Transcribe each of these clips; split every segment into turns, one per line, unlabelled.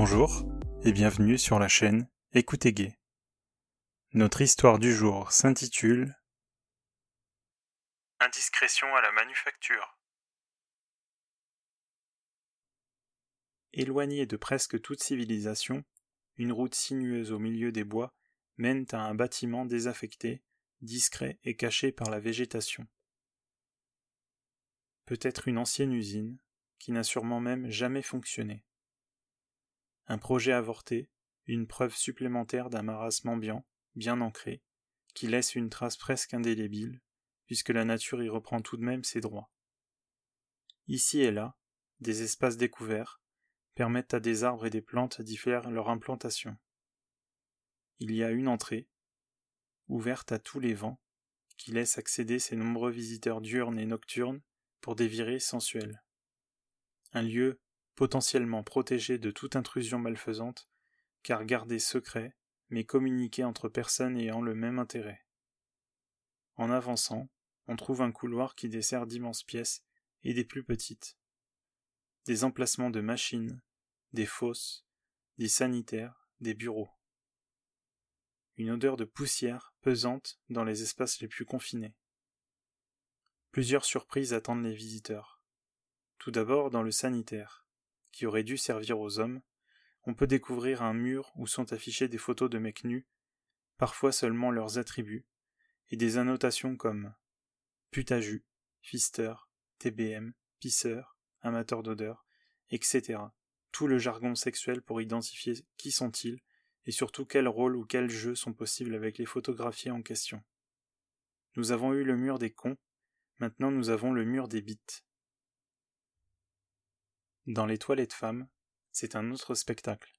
Bonjour et bienvenue sur la chaîne Écoutez Gay. Notre histoire du jour s'intitule Indiscrétion à la manufacture. Éloignée de presque toute civilisation, une route sinueuse au milieu des bois mène à un bâtiment désaffecté, discret et caché par la végétation. Peut-être une ancienne usine, qui n'a sûrement même jamais fonctionné. Un projet avorté, une preuve supplémentaire d'un marasme ambiant, bien ancré, qui laisse une trace presque indélébile, puisque la nature y reprend tout de même ses droits. Ici et là, des espaces découverts permettent à des arbres et des plantes d'y faire leur implantation. Il y a une entrée, ouverte à tous les vents, qui laisse accéder ces nombreux visiteurs diurnes et nocturnes pour des virées sensuelles. Un lieu potentiellement protégé de toute intrusion malfaisante, car gardé secret, mais communiqué entre personnes ayant le même intérêt. En avançant, on trouve un couloir qui dessert d'immenses pièces et des plus petites. Des emplacements de machines, des fosses, des sanitaires, des bureaux. Une odeur de poussière pesante dans les espaces les plus confinés. Plusieurs surprises attendent les visiteurs. Tout d'abord dans le sanitaire qui aurait dû servir aux hommes, on peut découvrir un mur où sont affichées des photos de mecs nus, parfois seulement leurs attributs, et des annotations comme putaju, fister, TBM, pisseur, amateur d'odeur, etc. Tout le jargon sexuel pour identifier qui sont-ils et surtout quel rôle ou quels jeux sont possibles avec les photographiés en question. Nous avons eu le mur des cons, maintenant nous avons le mur des bits. Dans les toilettes femmes, c'est un autre spectacle.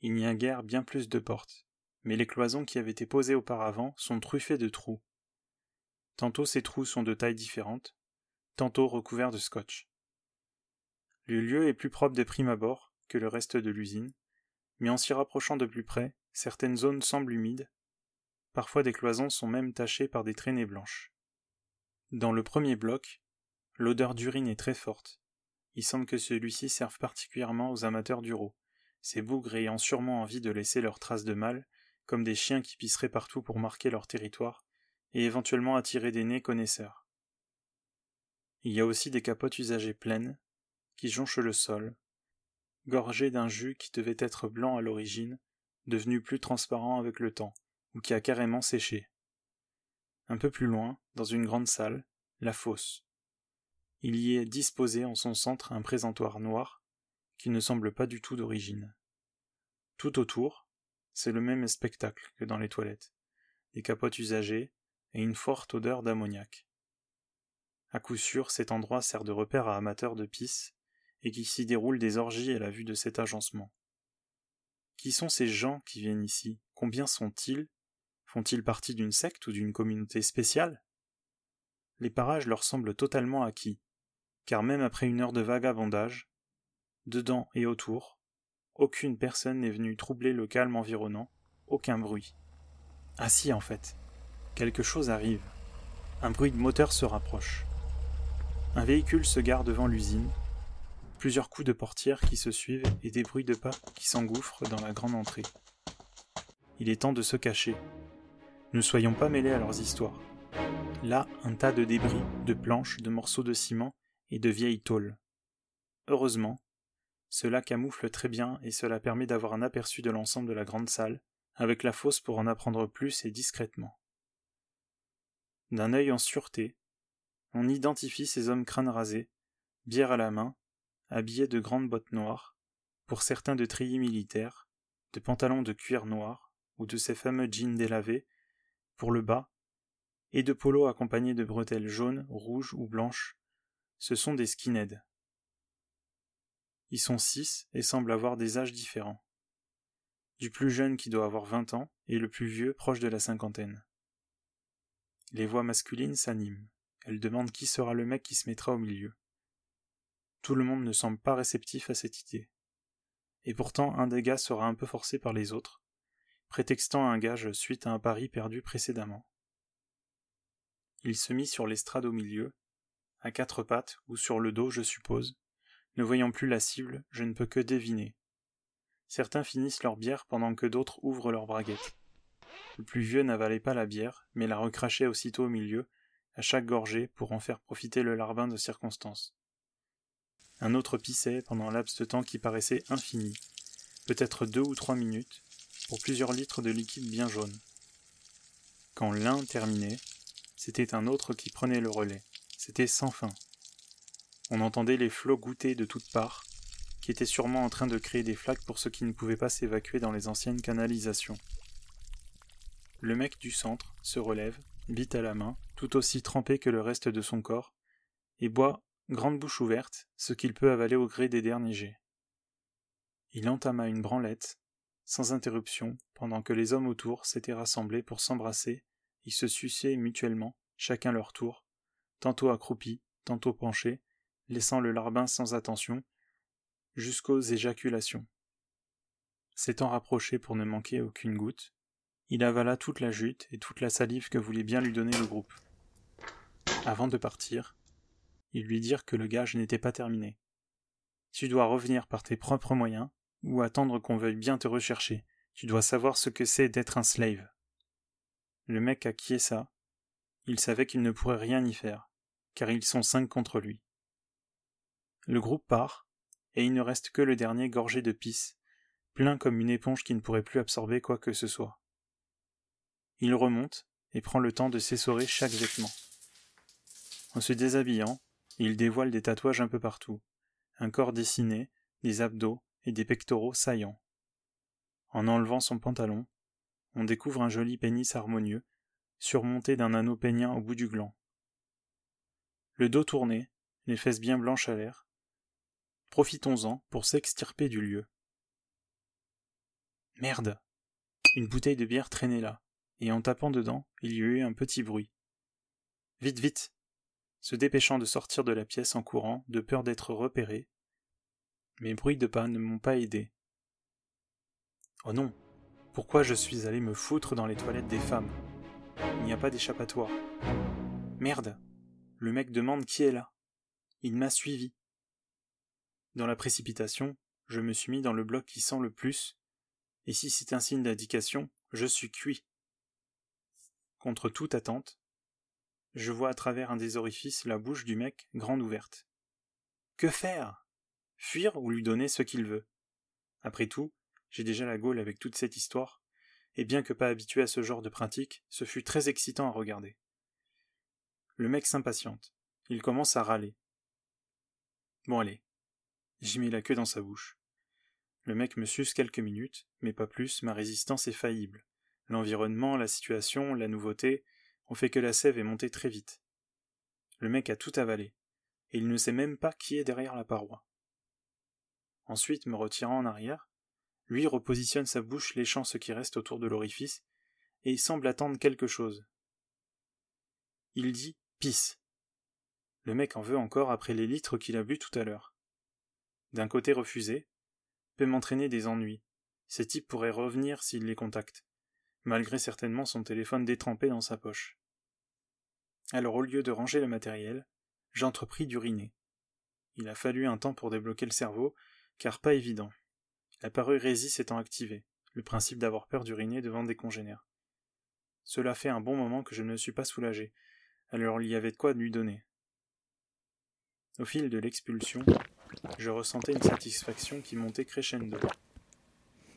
Il n'y a guère bien plus de portes, mais les cloisons qui avaient été posées auparavant sont truffées de trous. Tantôt ces trous sont de tailles différentes, tantôt recouverts de scotch. Le lieu est plus propre de prime abord que le reste de l'usine, mais en s'y rapprochant de plus près, certaines zones semblent humides, parfois des cloisons sont même tachées par des traînées blanches. Dans le premier bloc, l'odeur d'urine est très forte, il semble que celui-ci serve particulièrement aux amateurs d'uro, ces bougres ayant sûrement envie de laisser leurs traces de mal, comme des chiens qui pisseraient partout pour marquer leur territoire, et éventuellement attirer des nez connaisseurs. Il y a aussi des capotes usagées pleines, qui jonchent le sol, gorgées d'un jus qui devait être blanc à l'origine, devenu plus transparent avec le temps, ou qui a carrément séché. Un peu plus loin, dans une grande salle, la fosse, il y est disposé en son centre un présentoir noir, qui ne semble pas du tout d'origine. Tout autour, c'est le même spectacle que dans les toilettes, des capotes usagées et une forte odeur d'ammoniac. À coup sûr, cet endroit sert de repère à amateurs de pisse, et qui s'y déroulent des orgies à la vue de cet agencement. Qui sont ces gens qui viennent ici? Combien sont-ils? Font-ils partie d'une secte ou d'une communauté spéciale? Les parages leur semblent totalement acquis, car même après une heure de vagabondage, dedans et autour, aucune personne n'est venue troubler le calme environnant, aucun bruit. Ah en fait, quelque chose arrive. Un bruit de moteur se rapproche. Un véhicule se gare devant l'usine, plusieurs coups de portière qui se suivent et des bruits de pas qui s'engouffrent dans la grande entrée. Il est temps de se cacher. Ne soyons pas mêlés à leurs histoires. Là, un tas de débris, de planches, de morceaux de ciment et de vieilles tôles. Heureusement, cela camoufle très bien et cela permet d'avoir un aperçu de l'ensemble de la grande salle, avec la fosse pour en apprendre plus et discrètement. D'un œil en sûreté, on identifie ces hommes crâne rasés, bière à la main, habillés de grandes bottes noires, pour certains de treillis militaires, de pantalons de cuir noir, ou de ces fameux jeans délavés, pour le bas, et de polos accompagnés de bretelles jaunes, rouges ou blanches, ce sont des skinheads. Ils sont six et semblent avoir des âges différents. Du plus jeune qui doit avoir vingt ans et le plus vieux proche de la cinquantaine. Les voix masculines s'animent. Elles demandent qui sera le mec qui se mettra au milieu. Tout le monde ne semble pas réceptif à cette idée. Et pourtant un des gars sera un peu forcé par les autres, prétextant un gage suite à un pari perdu précédemment. Il se mit sur l'estrade au milieu, à quatre pattes ou sur le dos, je suppose. Ne voyant plus la cible, je ne peux que deviner. Certains finissent leur bière pendant que d'autres ouvrent leur braguette. Le plus vieux n'avalait pas la bière, mais la recrachait aussitôt au milieu, à chaque gorgée, pour en faire profiter le larbin de circonstance. Un autre pissait pendant laps de temps qui paraissait infini, peut-être deux ou trois minutes, pour plusieurs litres de liquide bien jaune. Quand l'un terminait, c'était un autre qui prenait le relais. C'était sans fin. On entendait les flots goûter de toutes parts, qui étaient sûrement en train de créer des flaques pour ceux qui ne pouvaient pas s'évacuer dans les anciennes canalisations. Le mec du centre se relève, bite à la main, tout aussi trempé que le reste de son corps, et boit, grande bouche ouverte, ce qu'il peut avaler au gré des derniers jets. Il entama une branlette, sans interruption, pendant que les hommes autour s'étaient rassemblés pour s'embrasser et se sucer mutuellement, chacun leur tour, tantôt accroupis, tantôt penchés, laissant le larbin sans attention, jusqu'aux éjaculations. S'étant rapproché pour ne manquer aucune goutte, il avala toute la jute et toute la salive que voulait bien lui donner le groupe. Avant de partir, ils lui dirent que le gage n'était pas terminé. Tu dois revenir par tes propres moyens, ou attendre qu'on veuille bien te rechercher. Tu dois savoir ce que c'est d'être un slave. Le mec acquiesça. Il savait qu'il ne pourrait rien y faire, car ils sont cinq contre lui. Le groupe part, et il ne reste que le dernier gorgé de pisse, plein comme une éponge qui ne pourrait plus absorber quoi que ce soit. Il remonte et prend le temps de s'essorer chaque vêtement. En se déshabillant, il dévoile des tatouages un peu partout, un corps dessiné, des abdos et des pectoraux saillants. En enlevant son pantalon, on découvre un joli pénis harmonieux, surmonté d'un anneau peignant au bout du gland. Le dos tourné, les fesses bien blanches à l'air, Profitons-en pour s'extirper du lieu. Merde. Une bouteille de bière traînait là, et en tapant dedans, il y eut un petit bruit. Vite, vite. Se dépêchant de sortir de la pièce en courant, de peur d'être repéré. Mes bruits de pas ne m'ont pas aidé. Oh non. Pourquoi je suis allé me foutre dans les toilettes des femmes? Il n'y a pas d'échappatoire. Merde. Le mec demande qui est là. Il m'a suivi. Dans la précipitation, je me suis mis dans le bloc qui sent le plus, et si c'est un signe d'indication, je suis cuit. Contre toute attente, je vois à travers un des orifices la bouche du mec grande ouverte. Que faire? Fuir ou lui donner ce qu'il veut? Après tout, j'ai déjà la gaule avec toute cette histoire, et bien que pas habitué à ce genre de pratique, ce fut très excitant à regarder. Le mec s'impatiente. Il commence à râler. Bon allez, J'y mis la queue dans sa bouche. Le mec me suce quelques minutes, mais pas plus, ma résistance est faillible. L'environnement, la situation, la nouveauté ont fait que la sève est montée très vite. Le mec a tout avalé, et il ne sait même pas qui est derrière la paroi. Ensuite, me retirant en arrière, lui repositionne sa bouche léchant ce qui reste autour de l'orifice, et il semble attendre quelque chose. Il dit pisse. Le mec en veut encore après les litres qu'il a bu tout à l'heure d'un côté refusé, peut m'entraîner des ennuis. Ces types pourraient revenir s'il les contacte, malgré certainement son téléphone détrempé dans sa poche. Alors au lieu de ranger le matériel, j'entrepris d'uriner. Il a fallu un temps pour débloquer le cerveau, car pas évident. La parurésie s'étant activée, le principe d'avoir peur d'uriner devant des congénères. Cela fait un bon moment que je ne suis pas soulagé, alors il y avait de quoi lui donner. Au fil de l'expulsion, je ressentais une satisfaction qui montait crescendo.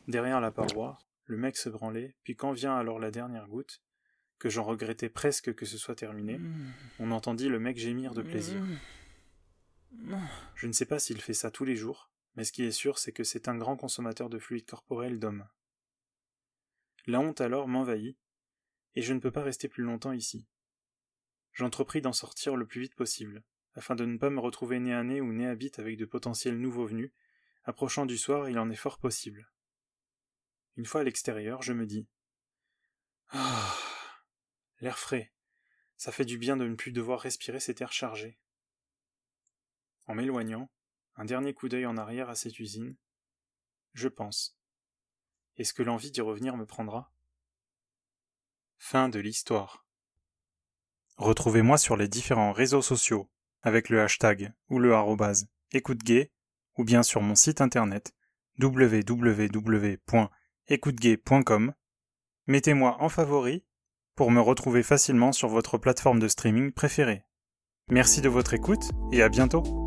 Derrière la paroi, le mec se branlait, puis quand vient alors la dernière goutte, que j'en regrettais presque que ce soit terminé, on entendit le mec gémir de plaisir. Je ne sais pas s'il fait ça tous les jours, mais ce qui est sûr, c'est que c'est un grand consommateur de fluide corporel d'homme. La honte alors m'envahit, et je ne peux pas rester plus longtemps ici. J'entrepris d'en sortir le plus vite possible afin de ne pas me retrouver nez à nez ou nez à avec de potentiels nouveaux venus, approchant du soir, il en est fort possible. Une fois à l'extérieur, je me dis Ah L'air frais. Ça fait du bien de ne plus devoir respirer cet air chargé. En m'éloignant, un dernier coup d'œil en arrière à cette usine, je pense. Est-ce que l'envie d'y revenir me prendra? Fin de l'histoire. Retrouvez-moi sur les différents réseaux sociaux avec le hashtag ou le arrobase écoute ou bien sur mon site internet www.écoutegay.com. Mettez-moi en favori pour me retrouver facilement sur votre plateforme de streaming préférée. Merci de votre écoute et à bientôt.